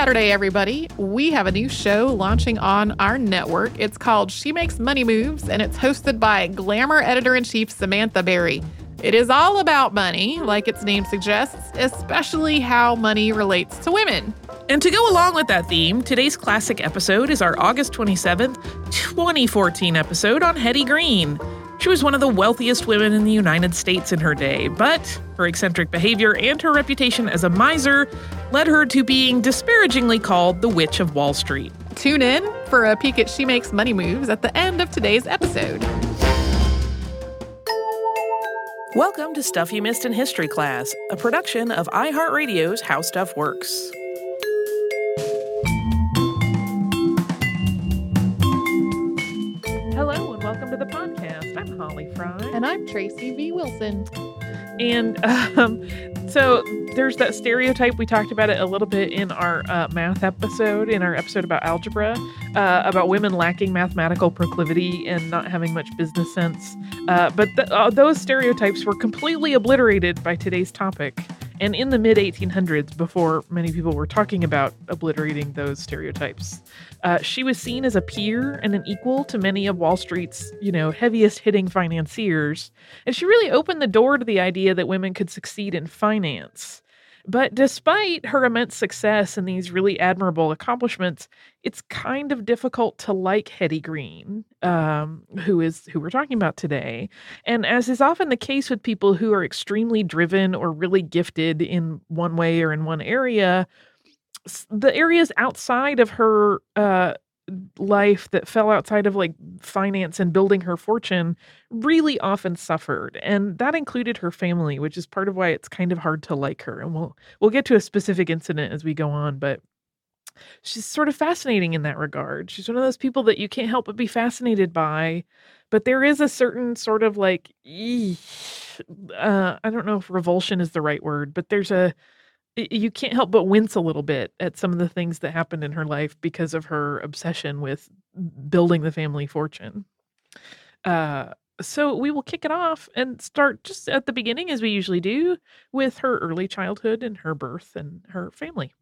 Saturday, everybody. We have a new show launching on our network. It's called She Makes Money Moves, and it's hosted by Glamour editor in chief Samantha Barry. It is all about money, like its name suggests, especially how money relates to women. And to go along with that theme, today's classic episode is our August 27th, 2014 episode on Hetty Green. She was one of the wealthiest women in the United States in her day, but her eccentric behavior and her reputation as a miser led her to being disparagingly called the Witch of Wall Street. Tune in for a peek at She Makes Money Moves at the end of today's episode. Welcome to Stuff You Missed in History Class, a production of iHeartRadio's How Stuff Works. Podcast. Frey. And I'm Tracy V. Wilson. And um, so there's that stereotype. We talked about it a little bit in our uh, math episode, in our episode about algebra, uh, about women lacking mathematical proclivity and not having much business sense. Uh, but th- uh, those stereotypes were completely obliterated by today's topic. And in the mid 1800s, before many people were talking about obliterating those stereotypes, uh, she was seen as a peer and an equal to many of Wall Street's, you know, heaviest hitting financiers. And she really opened the door to the idea that women could succeed in finance. But despite her immense success and these really admirable accomplishments, it's kind of difficult to like Hetty Green, um, who is who we're talking about today. And as is often the case with people who are extremely driven or really gifted in one way or in one area, the areas outside of her uh, life that fell outside of like finance and building her fortune really often suffered and that included her family which is part of why it's kind of hard to like her and we'll we'll get to a specific incident as we go on but she's sort of fascinating in that regard. She's one of those people that you can't help but be fascinated by but there is a certain sort of like uh, i don't know if revulsion is the right word but there's a you can't help but wince a little bit at some of the things that happened in her life because of her obsession with building the family fortune. Uh, so we will kick it off and start just at the beginning, as we usually do, with her early childhood and her birth and her family.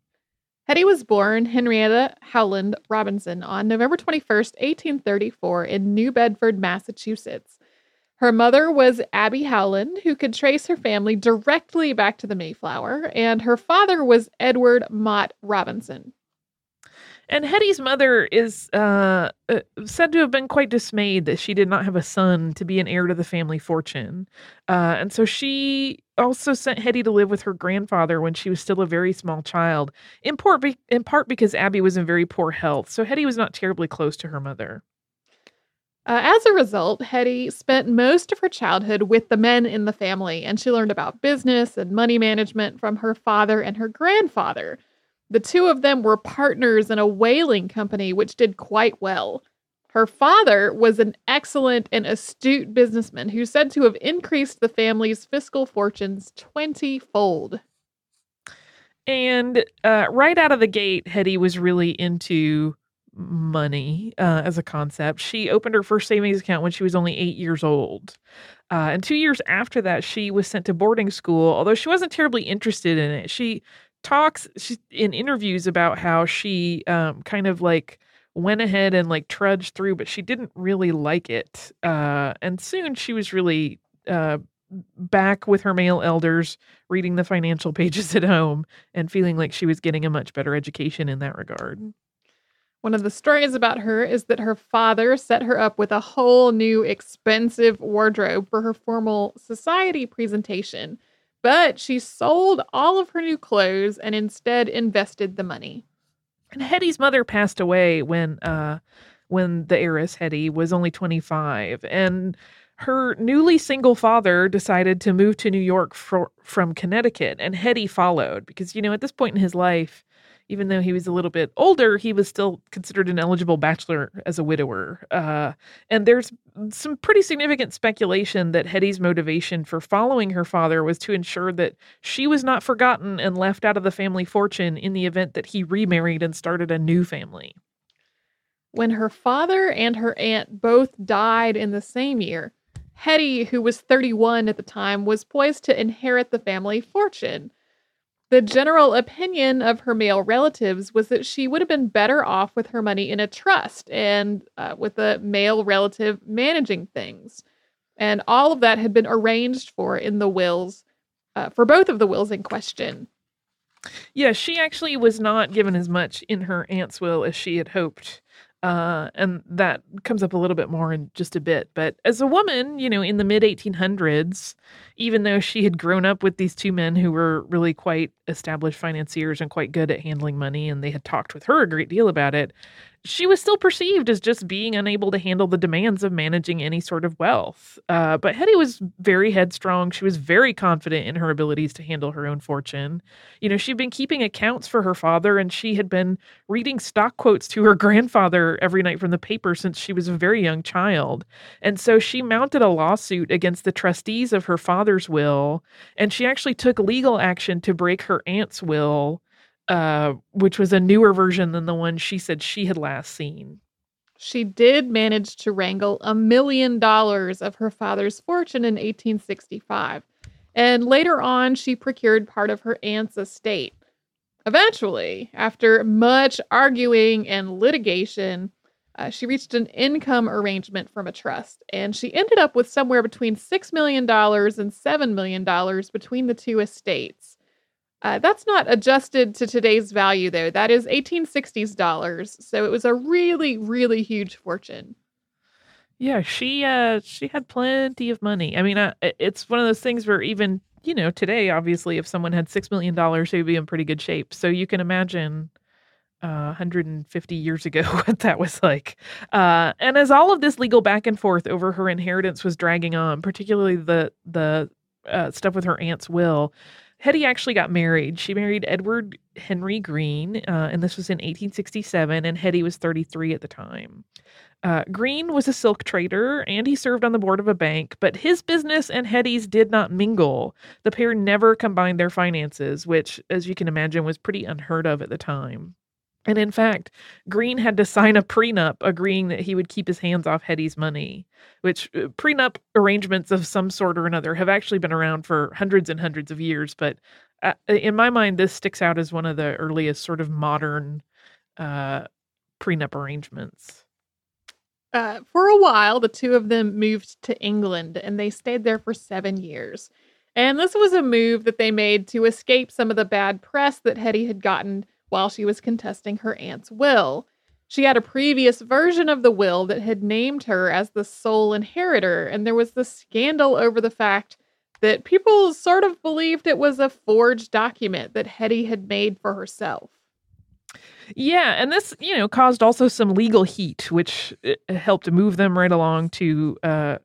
Hetty was born Henrietta Howland Robinson on November 21st, 1834, in New Bedford, Massachusetts. Her mother was Abby Howland, who could trace her family directly back to the Mayflower, and her father was Edward Mott Robinson. And Hetty's mother is uh, uh, said to have been quite dismayed that she did not have a son to be an heir to the family fortune. Uh, and so she also sent Hetty to live with her grandfather when she was still a very small child, in part, be- in part because Abby was in very poor health. So Hetty was not terribly close to her mother. Uh, as a result, Hetty spent most of her childhood with the men in the family, and she learned about business and money management from her father and her grandfather. The two of them were partners in a whaling company, which did quite well. Her father was an excellent and astute businessman who said to have increased the family's fiscal fortunes 20 fold. And uh, right out of the gate, Hetty was really into money uh, as a concept. She opened her first savings account when she was only eight years old. Uh, and two years after that, she was sent to boarding school, although she wasn't terribly interested in it. She talks she, in interviews about how she um, kind of like went ahead and like trudged through, but she didn't really like it. Uh, and soon she was really uh, back with her male elders, reading the financial pages at home and feeling like she was getting a much better education in that regard. One of the stories about her is that her father set her up with a whole new expensive wardrobe for her formal society presentation, but she sold all of her new clothes and instead invested the money. And Hetty's mother passed away when uh when the heiress Hetty was only 25 and her newly single father decided to move to New York for, from Connecticut and Hetty followed because you know at this point in his life even though he was a little bit older, he was still considered an eligible bachelor as a widower. Uh, and there's some pretty significant speculation that Hetty's motivation for following her father was to ensure that she was not forgotten and left out of the family fortune in the event that he remarried and started a new family. When her father and her aunt both died in the same year, Hetty, who was 31 at the time, was poised to inherit the family fortune. The general opinion of her male relatives was that she would have been better off with her money in a trust and uh, with a male relative managing things. And all of that had been arranged for in the wills, uh, for both of the wills in question. Yeah, she actually was not given as much in her aunt's will as she had hoped. Uh, and that comes up a little bit more in just a bit. But as a woman, you know, in the mid 1800s, even though she had grown up with these two men who were really quite established financiers and quite good at handling money, and they had talked with her a great deal about it, she was still perceived as just being unable to handle the demands of managing any sort of wealth. Uh, but Hetty was very headstrong. She was very confident in her abilities to handle her own fortune. You know, she'd been keeping accounts for her father, and she had been reading stock quotes to her grandfather every night from the paper since she was a very young child. And so she mounted a lawsuit against the trustees of her father's will, and she actually took legal action to break her aunt's will uh, which was a newer version than the one she said she had last seen. She did manage to wrangle a million dollars of her father's fortune in 1865, and later on, she procured part of her aunt's estate. Eventually, after much arguing and litigation, uh, she reached an income arrangement from a trust, and she ended up with somewhere between $6 million and $7 million between the two estates. Uh, that's not adjusted to today's value, though. That is 1860s dollars. So it was a really, really huge fortune. Yeah, she uh she had plenty of money. I mean, uh, it's one of those things where even you know today, obviously, if someone had six million dollars, they would be in pretty good shape. So you can imagine uh, 150 years ago what that was like. Uh, and as all of this legal back and forth over her inheritance was dragging on, particularly the the uh, stuff with her aunt's will, Hetty actually got married. She married Edward Henry Green, uh, and this was in 1867, and Hetty was 33 at the time. Uh, Green was a silk trader and he served on the board of a bank, but his business and Hetty's did not mingle. The pair never combined their finances, which, as you can imagine, was pretty unheard of at the time. And in fact, Green had to sign a prenup agreeing that he would keep his hands off Hetty's money, which uh, prenup arrangements of some sort or another have actually been around for hundreds and hundreds of years. But uh, in my mind, this sticks out as one of the earliest sort of modern uh, prenup arrangements. Uh, for a while, the two of them moved to England and they stayed there for seven years. And this was a move that they made to escape some of the bad press that Hetty had gotten while she was contesting her aunt's will. She had a previous version of the will that had named her as the sole inheritor, and there was this scandal over the fact that people sort of believed it was a forged document that Hetty had made for herself. Yeah, and this, you know, caused also some legal heat, which uh, helped move them right along to uh,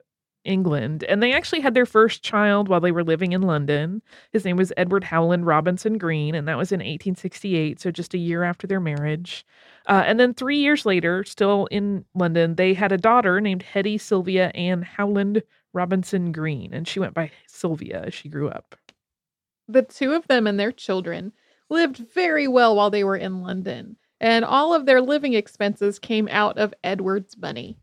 England. And they actually had their first child while they were living in London. His name was Edward Howland Robinson Green, and that was in 1868, so just a year after their marriage. Uh, and then three years later, still in London, they had a daughter named Hetty Sylvia Ann Howland Robinson Green, and she went by Sylvia as she grew up. The two of them and their children lived very well while they were in London, and all of their living expenses came out of Edward's money.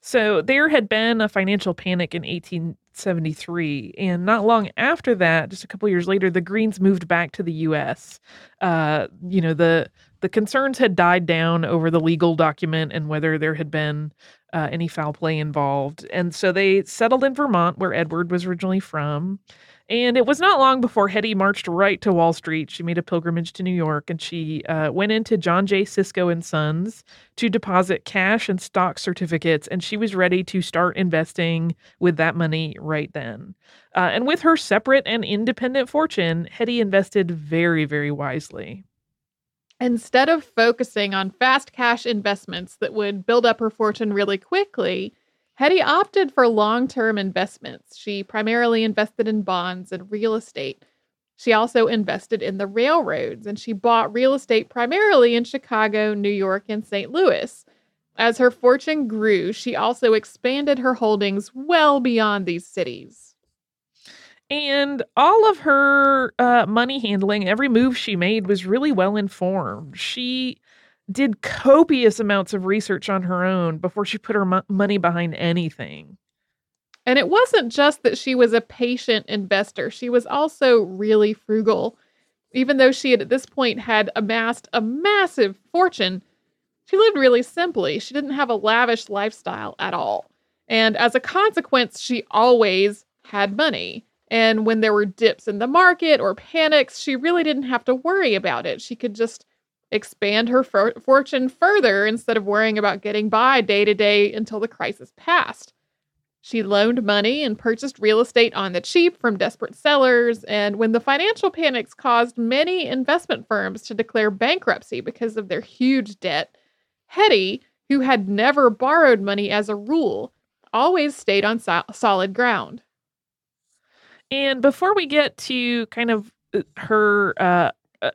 So there had been a financial panic in 1873, and not long after that, just a couple years later, the Greens moved back to the U.S. Uh, you know the the concerns had died down over the legal document and whether there had been uh, any foul play involved, and so they settled in Vermont, where Edward was originally from. And it was not long before Hetty marched right to Wall Street. She made a pilgrimage to New York and she uh, went into John J. Cisco and Sons to deposit cash and stock certificates. And she was ready to start investing with that money right then. Uh, and with her separate and independent fortune, Hetty invested very, very wisely. Instead of focusing on fast cash investments that would build up her fortune really quickly, Hetty opted for long term investments. She primarily invested in bonds and real estate. She also invested in the railroads and she bought real estate primarily in Chicago, New York, and St. Louis. As her fortune grew, she also expanded her holdings well beyond these cities. And all of her uh, money handling, every move she made was really well informed. She did copious amounts of research on her own before she put her mo- money behind anything. And it wasn't just that she was a patient investor, she was also really frugal. Even though she had at this point had amassed a massive fortune, she lived really simply. She didn't have a lavish lifestyle at all. And as a consequence, she always had money. And when there were dips in the market or panics, she really didn't have to worry about it. She could just expand her for- fortune further instead of worrying about getting by day to day until the crisis passed. She loaned money and purchased real estate on the cheap from desperate sellers. And when the financial panics caused many investment firms to declare bankruptcy because of their huge debt, Hetty, who had never borrowed money as a rule, always stayed on so- solid ground. And before we get to kind of uh, her uh,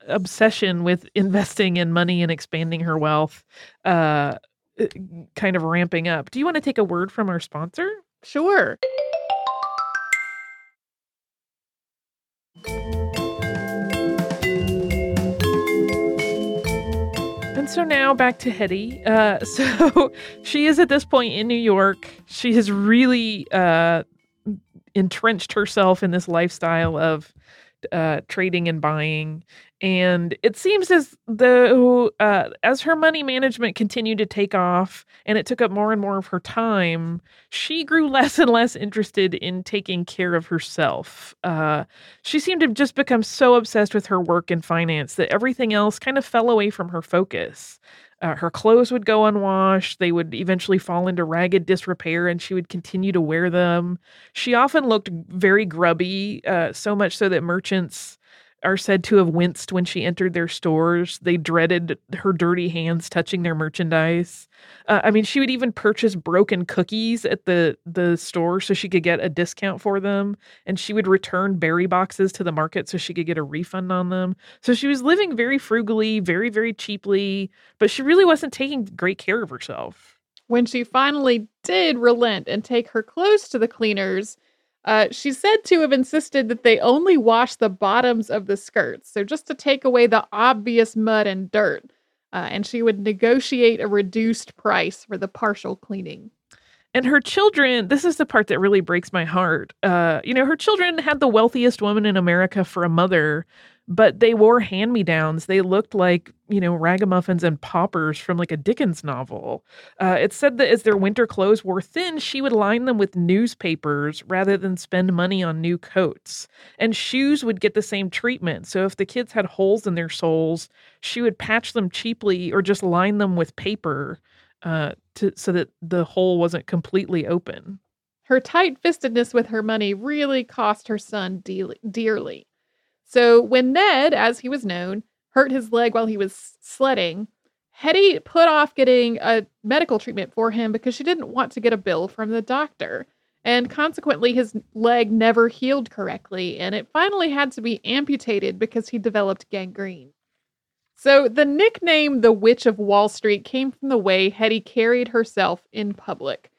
obsession with investing in money and expanding her wealth, uh, uh, kind of ramping up, do you want to take a word from our sponsor? Sure. And so now back to Hetty. Uh, so she is at this point in New York. She has really uh, entrenched herself in this lifestyle of uh, trading and buying. And it seems as though, uh, as her money management continued to take off and it took up more and more of her time, she grew less and less interested in taking care of herself. Uh, she seemed to just become so obsessed with her work and finance that everything else kind of fell away from her focus. Uh, her clothes would go unwashed. They would eventually fall into ragged disrepair, and she would continue to wear them. She often looked very grubby, uh, so much so that merchants are said to have winced when she entered their stores. They dreaded her dirty hands touching their merchandise. Uh, I mean, she would even purchase broken cookies at the the store so she could get a discount for them, and she would return berry boxes to the market so she could get a refund on them. So she was living very frugally, very very cheaply, but she really wasn't taking great care of herself. When she finally did relent and take her clothes to the cleaners, uh, she's said to have insisted that they only wash the bottoms of the skirts, so just to take away the obvious mud and dirt. Uh, and she would negotiate a reduced price for the partial cleaning. And her children, this is the part that really breaks my heart. Uh, you know, her children had the wealthiest woman in America for a mother, but they wore hand me downs. They looked like, you know, ragamuffins and paupers from like a Dickens novel. Uh, it said that as their winter clothes wore thin, she would line them with newspapers rather than spend money on new coats. And shoes would get the same treatment. So if the kids had holes in their soles, she would patch them cheaply or just line them with paper uh, to, so that the hole wasn't completely open. Her tight fistedness with her money really cost her son de- dearly. So when Ned, as he was known, hurt his leg while he was sledding, Hetty put off getting a medical treatment for him because she didn't want to get a bill from the doctor. And consequently, his leg never healed correctly, and it finally had to be amputated because he developed gangrene. So the nickname the Witch of Wall Street came from the way Hetty carried herself in public.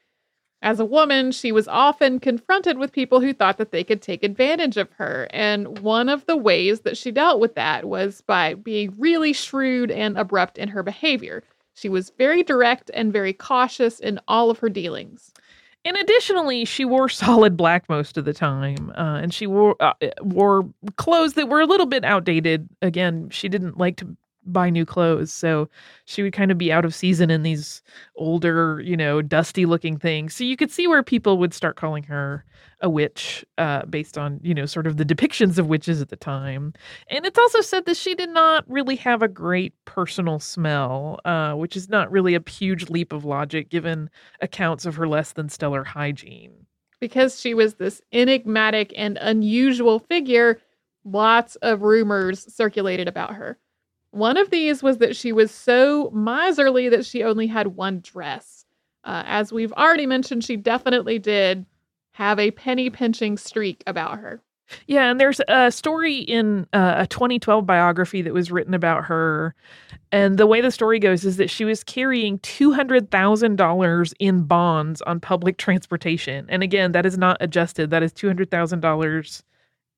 As a woman, she was often confronted with people who thought that they could take advantage of her. And one of the ways that she dealt with that was by being really shrewd and abrupt in her behavior. She was very direct and very cautious in all of her dealings. And additionally, she wore solid black most of the time, uh, and she wore uh, wore clothes that were a little bit outdated. Again, she didn't like to buy new clothes. So she would kind of be out of season in these older, you know, dusty looking things. So you could see where people would start calling her a witch uh, based on, you know, sort of the depictions of witches at the time. And it's also said that she did not really have a great personal smell, uh, which is not really a huge leap of logic given accounts of her less than stellar hygiene. Because she was this enigmatic and unusual figure, lots of rumors circulated about her. One of these was that she was so miserly that she only had one dress. Uh, as we've already mentioned, she definitely did have a penny pinching streak about her. Yeah, and there's a story in uh, a 2012 biography that was written about her. And the way the story goes is that she was carrying $200,000 in bonds on public transportation. And again, that is not adjusted, that is $200,000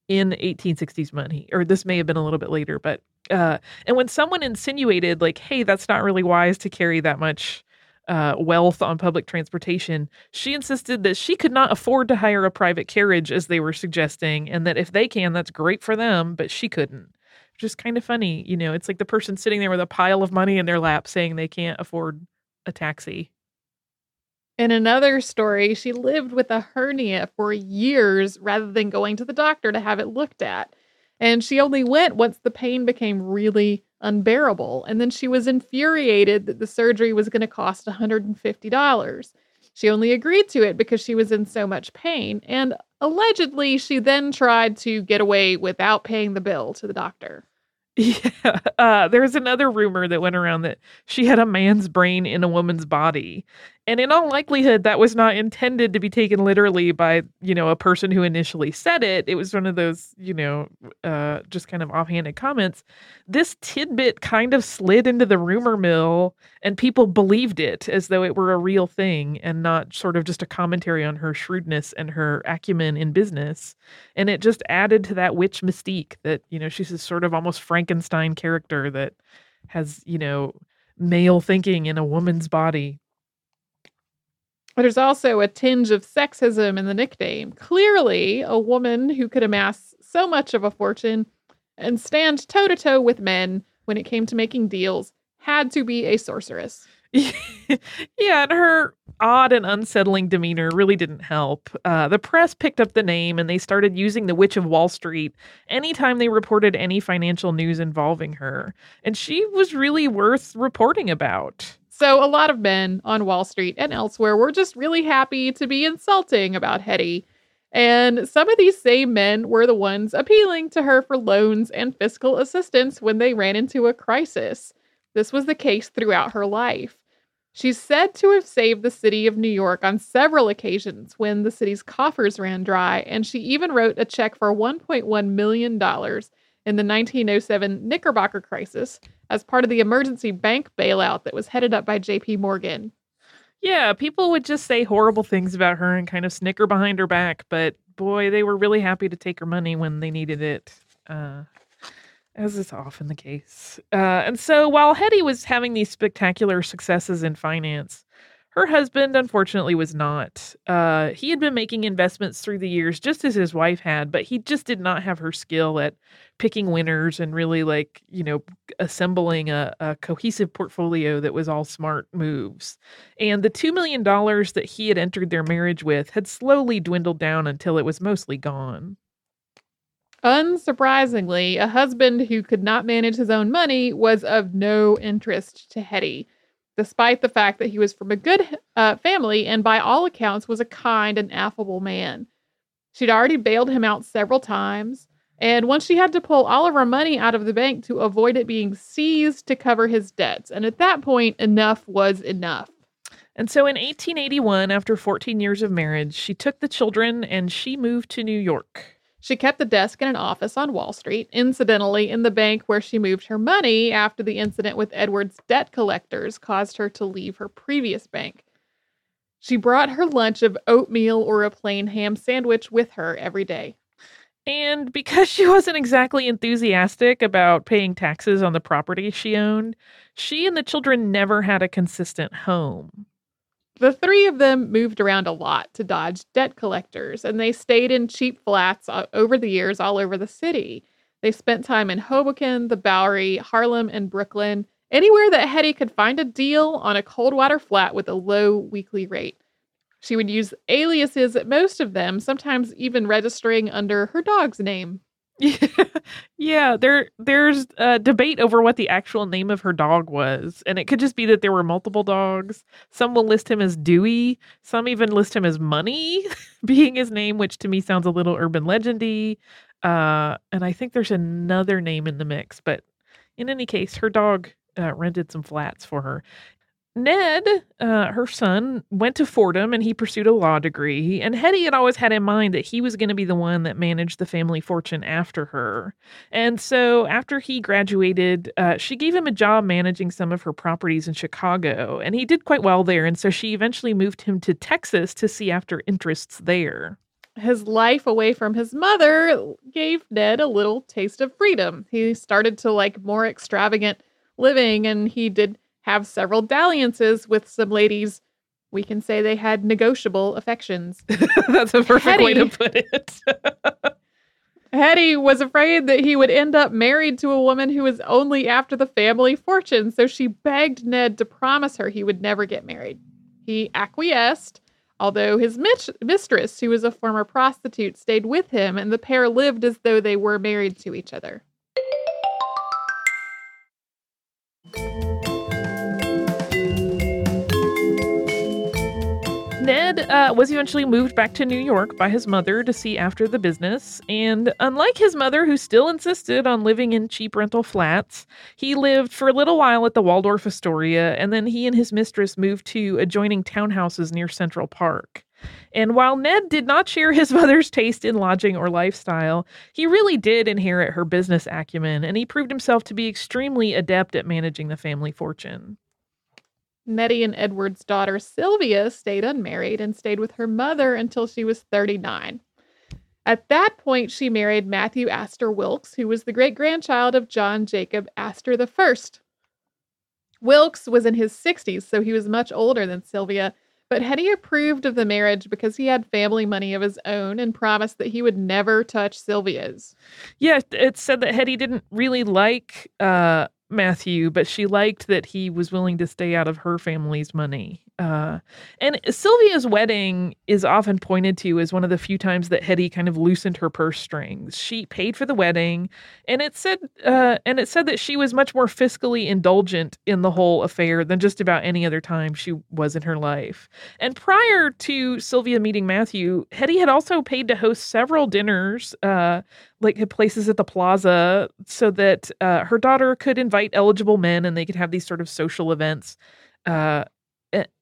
in 1860s money. Or this may have been a little bit later, but uh, and when someone insinuated like, "Hey, that's not really wise to carry that much uh, wealth on public transportation," she insisted that she could not afford to hire a private carriage, as they were suggesting, and that if they can, that's great for them, but she couldn't. Just kind of funny. You know, it's like the person sitting there with a pile of money in their lap saying they can't afford a taxi. In another story, she lived with a hernia for years rather than going to the doctor to have it looked at. And she only went once the pain became really unbearable. And then she was infuriated that the surgery was going to cost $150. She only agreed to it because she was in so much pain. And allegedly, she then tried to get away without paying the bill to the doctor. Yeah. Uh, there's another rumor that went around that she had a man's brain in a woman's body. And in all likelihood, that was not intended to be taken literally by, you know, a person who initially said it. It was one of those, you know, uh, just kind of offhanded comments. This tidbit kind of slid into the rumor mill, and people believed it as though it were a real thing and not sort of just a commentary on her shrewdness and her acumen in business. And it just added to that witch mystique that, you know, she's this sort of almost Frankenstein character that has, you know, male thinking in a woman's body. There's also a tinge of sexism in the nickname. Clearly, a woman who could amass so much of a fortune and stand toe to toe with men when it came to making deals had to be a sorceress. yeah, and her odd and unsettling demeanor really didn't help. Uh, the press picked up the name and they started using the Witch of Wall Street anytime they reported any financial news involving her. And she was really worth reporting about. So, a lot of men on Wall Street and elsewhere were just really happy to be insulting about Hetty. And some of these same men were the ones appealing to her for loans and fiscal assistance when they ran into a crisis. This was the case throughout her life. She's said to have saved the city of New York on several occasions when the city's coffers ran dry, and she even wrote a check for $1.1 million in the 1907 Knickerbocker crisis as part of the emergency bank bailout that was headed up by JP Morgan. Yeah, people would just say horrible things about her and kind of snicker behind her back, but boy, they were really happy to take her money when they needed it. Uh, as is often the case. Uh, and so while Hetty was having these spectacular successes in finance, her husband, unfortunately, was not. Uh, he had been making investments through the years, just as his wife had, but he just did not have her skill at picking winners and really, like, you know, assembling a, a cohesive portfolio that was all smart moves. And the $2 million that he had entered their marriage with had slowly dwindled down until it was mostly gone. Unsurprisingly, a husband who could not manage his own money was of no interest to Hetty despite the fact that he was from a good uh, family and by all accounts was a kind and affable man. She'd already bailed him out several times, and once she had to pull all of her money out of the bank to avoid it being seized to cover his debts. And at that point, enough was enough. And so in 1881, after 14 years of marriage, she took the children and she moved to New York. She kept the desk in an office on Wall Street, incidentally, in the bank where she moved her money after the incident with Edward's debt collectors caused her to leave her previous bank. She brought her lunch of oatmeal or a plain ham sandwich with her every day. And because she wasn't exactly enthusiastic about paying taxes on the property she owned, she and the children never had a consistent home. The three of them moved around a lot to dodge debt collectors, and they stayed in cheap flats uh, over the years all over the city. They spent time in Hoboken, the Bowery, Harlem, and Brooklyn, anywhere that Hetty could find a deal on a cold water flat with a low weekly rate. She would use aliases at most of them, sometimes even registering under her dog's name. Yeah. There, there's a debate over what the actual name of her dog was, and it could just be that there were multiple dogs. Some will list him as Dewey. Some even list him as Money, being his name, which to me sounds a little urban legendy. Uh, and I think there's another name in the mix, but in any case, her dog uh, rented some flats for her. Ned, uh, her son, went to Fordham and he pursued a law degree. And Hetty had always had in mind that he was going to be the one that managed the family fortune after her. And so after he graduated, uh, she gave him a job managing some of her properties in Chicago. And he did quite well there. And so she eventually moved him to Texas to see after interests there. His life away from his mother gave Ned a little taste of freedom. He started to like more extravagant living and he did have several dalliances with some ladies. We can say they had negotiable affections. That's a perfect Hetty, way to put it. Hetty was afraid that he would end up married to a woman who was only after the family fortune, so she begged Ned to promise her he would never get married. He acquiesced, although his mit- mistress, who was a former prostitute, stayed with him, and the pair lived as though they were married to each other. Ned uh, was eventually moved back to New York by his mother to see after the business. And unlike his mother, who still insisted on living in cheap rental flats, he lived for a little while at the Waldorf Astoria, and then he and his mistress moved to adjoining townhouses near Central Park. And while Ned did not share his mother's taste in lodging or lifestyle, he really did inherit her business acumen, and he proved himself to be extremely adept at managing the family fortune. Nettie and Edward's daughter Sylvia stayed unmarried and stayed with her mother until she was 39. At that point, she married Matthew Astor Wilkes, who was the great grandchild of John Jacob Astor I. Wilkes was in his 60s, so he was much older than Sylvia, but Hetty approved of the marriage because he had family money of his own and promised that he would never touch Sylvia's. Yeah, it said that Hetty didn't really like uh, Matthew, but she liked that he was willing to stay out of her family's money. Uh, and Sylvia's wedding is often pointed to as one of the few times that Hetty kind of loosened her purse strings. She paid for the wedding, and it said, uh, and it said that she was much more fiscally indulgent in the whole affair than just about any other time she was in her life. And prior to Sylvia meeting Matthew, Hetty had also paid to host several dinners, uh, like at places at the plaza, so that uh, her daughter could invite eligible men and they could have these sort of social events. Uh,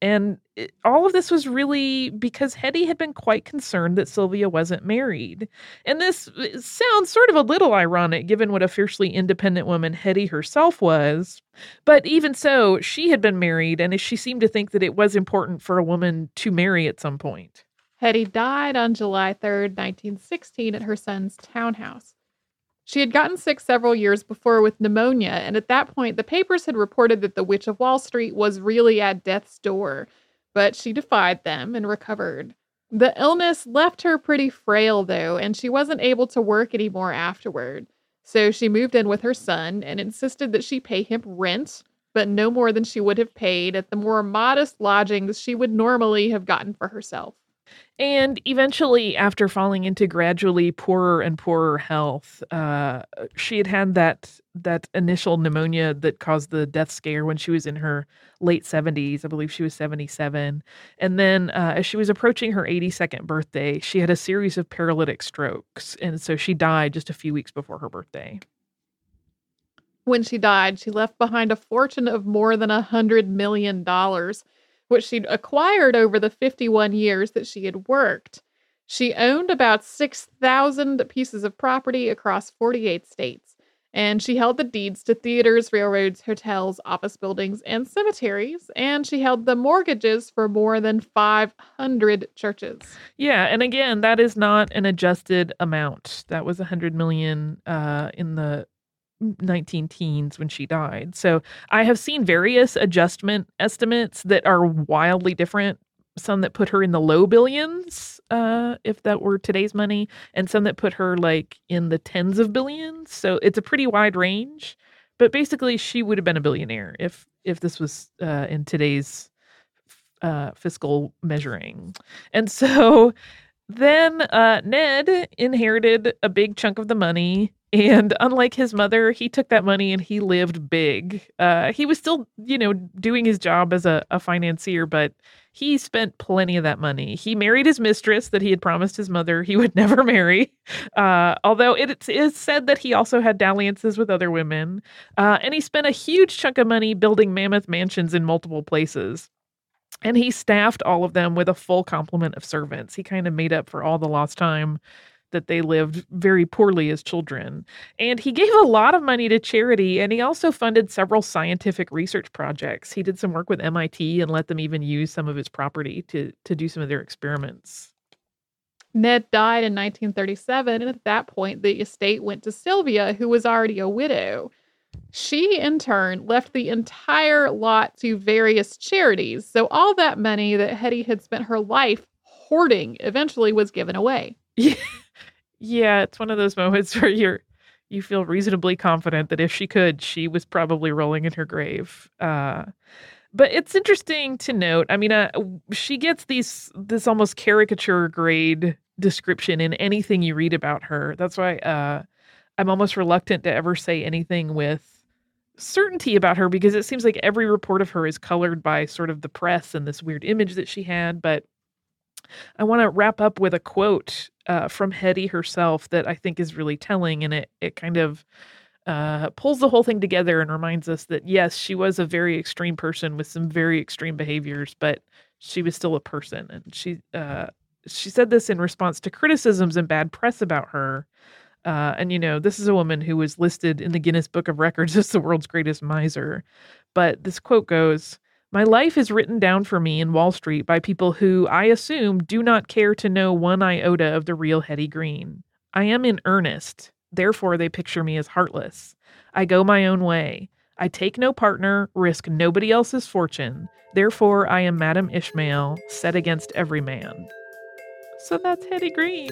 and it, all of this was really because Hetty had been quite concerned that Sylvia wasn't married. And this uh, sounds sort of a little ironic given what a fiercely independent woman Hetty herself was. But even so, she had been married, and she seemed to think that it was important for a woman to marry at some point. Hetty died on July 3rd, 1916, at her son's townhouse. She had gotten sick several years before with pneumonia, and at that point, the papers had reported that the Witch of Wall Street was really at death's door, but she defied them and recovered. The illness left her pretty frail, though, and she wasn't able to work anymore afterward. So she moved in with her son and insisted that she pay him rent, but no more than she would have paid at the more modest lodgings she would normally have gotten for herself. And eventually, after falling into gradually poorer and poorer health, uh, she had had that that initial pneumonia that caused the death scare when she was in her late seventies. I believe she was seventy seven. And then, uh, as she was approaching her eighty second birthday, she had a series of paralytic strokes, and so she died just a few weeks before her birthday. When she died, she left behind a fortune of more than a hundred million dollars which she'd acquired over the 51 years that she had worked. She owned about 6,000 pieces of property across 48 states, and she held the deeds to theaters, railroads, hotels, office buildings, and cemeteries, and she held the mortgages for more than 500 churches. Yeah, and again, that is not an adjusted amount. That was 100 million uh, in the 19 teens when she died. So I have seen various adjustment estimates that are wildly different. Some that put her in the low billions, uh, if that were today's money, and some that put her like in the tens of billions. So it's a pretty wide range. But basically, she would have been a billionaire if if this was uh, in today's uh, fiscal measuring. And so then uh, Ned inherited a big chunk of the money and unlike his mother, he took that money and he lived big. Uh, he was still, you know, doing his job as a, a financier, but he spent plenty of that money. He married his mistress that he had promised his mother he would never marry. Uh, although it is said that he also had dalliances with other women. Uh, and he spent a huge chunk of money building mammoth mansions in multiple places. And he staffed all of them with a full complement of servants. He kind of made up for all the lost time that they lived very poorly as children. And he gave a lot of money to charity and he also funded several scientific research projects. He did some work with MIT and let them even use some of his property to, to do some of their experiments. Ned died in 1937, and at that point, the estate went to Sylvia, who was already a widow. She, in turn, left the entire lot to various charities, so all that money that Hetty had spent her life hoarding eventually was given away. Yeah, it's one of those moments where you're you feel reasonably confident that if she could, she was probably rolling in her grave. Uh, but it's interesting to note. I mean, uh, she gets these this almost caricature grade description in anything you read about her. That's why uh, I'm almost reluctant to ever say anything with certainty about her because it seems like every report of her is colored by sort of the press and this weird image that she had. But I want to wrap up with a quote uh, from Hetty herself that I think is really telling, and it it kind of uh, pulls the whole thing together and reminds us that yes, she was a very extreme person with some very extreme behaviors, but she was still a person, and she uh, she said this in response to criticisms and bad press about her. Uh, and you know, this is a woman who was listed in the Guinness Book of Records as the world's greatest miser. But this quote goes, my life is written down for me in Wall Street by people who, I assume, do not care to know one iota of the real Hetty Green. I am in earnest. Therefore, they picture me as heartless. I go my own way. I take no partner, risk nobody else's fortune. Therefore, I am Madam Ishmael, set against every man. So that's Hetty Green.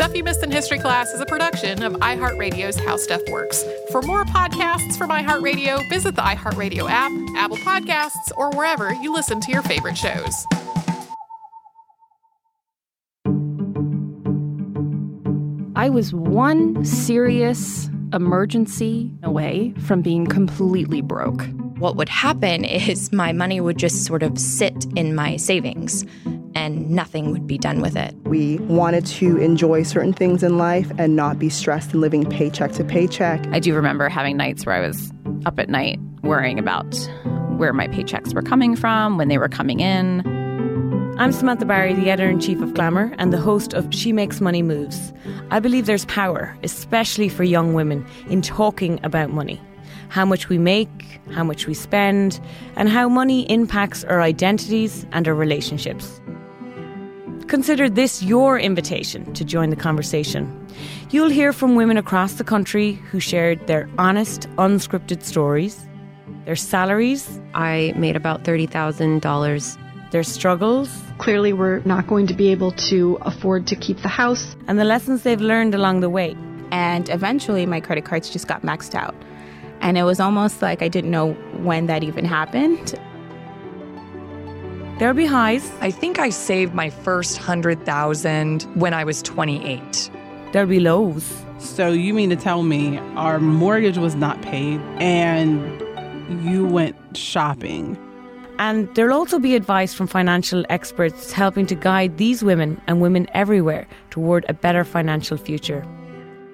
Stuff You Missed in History Class is a production of iHeartRadio's How Stuff Works. For more podcasts from iHeartRadio, visit the iHeartRadio app, Apple Podcasts, or wherever you listen to your favorite shows. I was one serious emergency away from being completely broke. What would happen is my money would just sort of sit in my savings and nothing would be done with it. We wanted to enjoy certain things in life and not be stressed and living paycheck to paycheck. I do remember having nights where I was up at night worrying about where my paychecks were coming from, when they were coming in. I'm Samantha Barry, the editor in chief of Glamour and the host of She Makes Money Moves. I believe there's power, especially for young women, in talking about money how much we make, how much we spend, and how money impacts our identities and our relationships. Consider this your invitation to join the conversation. You'll hear from women across the country who shared their honest, unscripted stories, their salaries. I made about $30,000. Their struggles. Clearly, we're not going to be able to afford to keep the house. And the lessons they've learned along the way. And eventually, my credit cards just got maxed out. And it was almost like I didn't know when that even happened. There'll be highs. I think I saved my first 100,000 when I was 28. There'll be lows. So you mean to tell me our mortgage was not paid and you went shopping? And there'll also be advice from financial experts helping to guide these women and women everywhere toward a better financial future.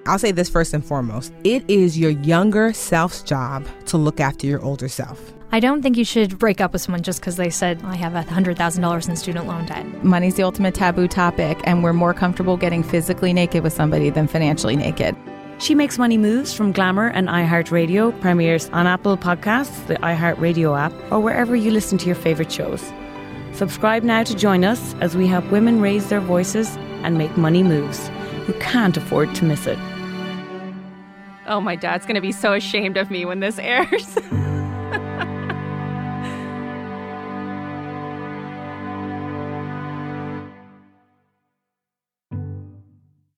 I'll say this first and foremost it is your younger self's job to look after your older self. I don't think you should break up with someone just because they said, I have $100,000 in student loan debt. Money's the ultimate taboo topic, and we're more comfortable getting physically naked with somebody than financially naked. She Makes Money Moves from Glamour and iHeartRadio premieres on Apple Podcasts, the iHeartRadio app, or wherever you listen to your favorite shows. Subscribe now to join us as we help women raise their voices and make money moves. You can't afford to miss it. Oh, my dad's going to be so ashamed of me when this airs.